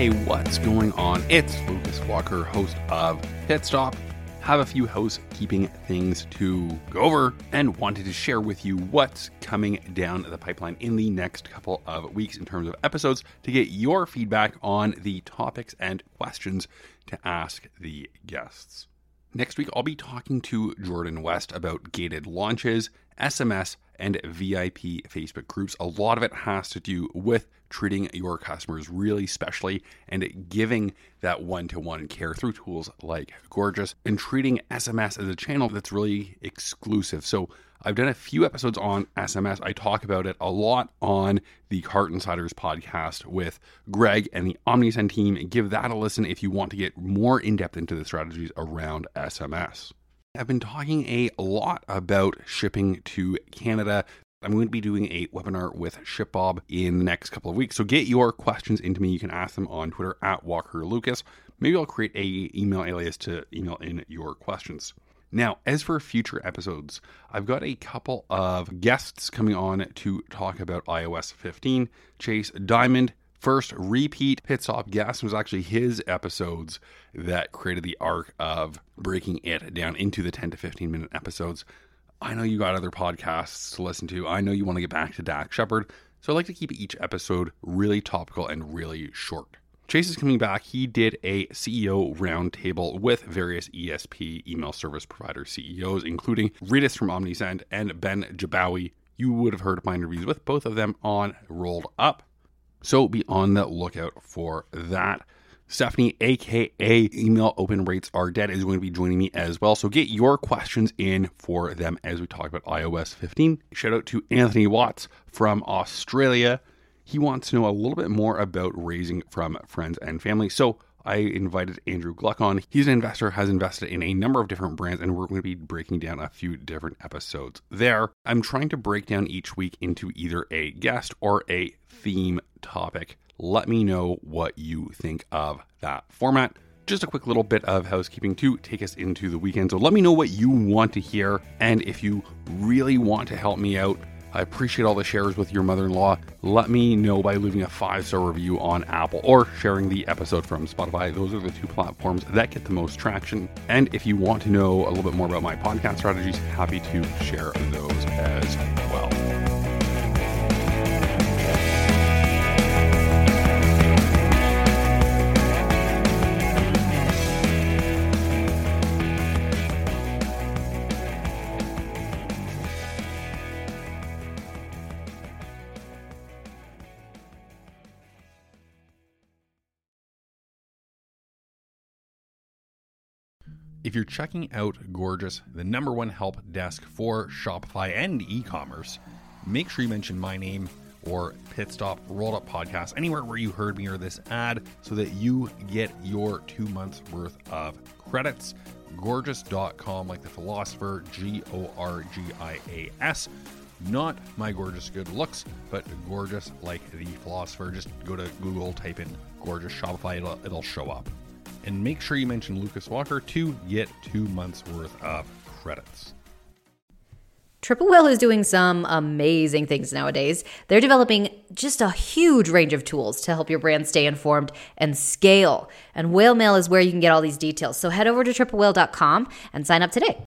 Hey, what's going on? It's Lucas Walker, host of Pit Stop. Have a few housekeeping things to go over and wanted to share with you what's coming down the pipeline in the next couple of weeks in terms of episodes to get your feedback on the topics and questions to ask the guests. Next week, I'll be talking to Jordan West about gated launches, SMS, and VIP Facebook groups. A lot of it has to do with treating your customers really specially and giving that one to one care through tools like Gorgias and treating SMS as a channel that's really exclusive. So, I've done a few episodes on SMS. I talk about it a lot on the Cart Insiders podcast with Greg and the Omnisend team. Give that a listen if you want to get more in depth into the strategies around SMS. I've been talking a lot about shipping to Canada. I'm going to be doing a webinar with ShipBob in the next couple of weeks. So get your questions into me. You can ask them on Twitter at Walker Lucas. Maybe I'll create a email alias to email in your questions. Now, as for future episodes, I've got a couple of guests coming on to talk about iOS 15. Chase Dimond, first repeat pit stop guest was actually his episodes that created the arc of breaking it down into the 10 to 15 minute episodes. I know you got other podcasts to listen to. I know you want to get back to Dax Shepard. So I like to keep each episode really topical and really short. Chase is coming back. He did a CEO roundtable with various ESP email service provider CEOs, including Rytis from Omnisend and Ben Jabbawy. You would have heard my interviews with both of them on Rolled Up. So be on the lookout for that. Stephanie, aka Email Open Rates Are Dead, is going to be joining me as well. So get your questions in for them as we talk about iOS 15. Shout out to Anthony Watts from Australia. He wants to know a little bit more about raising from friends and family. So I invited Andrew Gluck on. He's an investor, has invested in a number of different brands, and we're going to be breaking down a few different episodes there. I'm trying to break down each week into either a guest or a theme topic let me know what you think of that format. Just a quick little bit of housekeeping to take us into the weekend. So let me know what you want to hear. And if you really want to help me out, I appreciate all the shares with your mother in law. Let me know by leaving a five star review on Apple or sharing the episode from Spotify. Those are the two platforms that get the most traction. And if you want to know a little bit more about my podcast strategies, happy to share those as well. If you're checking out Gorgias, the number one help desk for Shopify and e commerce, make sure you mention my name or Pit Stop Rolled Up Podcast anywhere where you heard me or this ad so that you get your two months worth of credits. Gorgias.com, like the philosopher, G O R G I A S. Not my gorgeous good looks, but Gorgias like the philosopher. Just go to Google, type in Gorgias Shopify, it'll, it'll show up and make sure you mention Lucas Walker to get two months worth of credits. Triple Whale is doing some amazing things nowadays. They're developing just a huge range of tools to help your brand stay informed and scale. And Whale Mail is where you can get all these details. So head over to triplewhale.com and sign up today.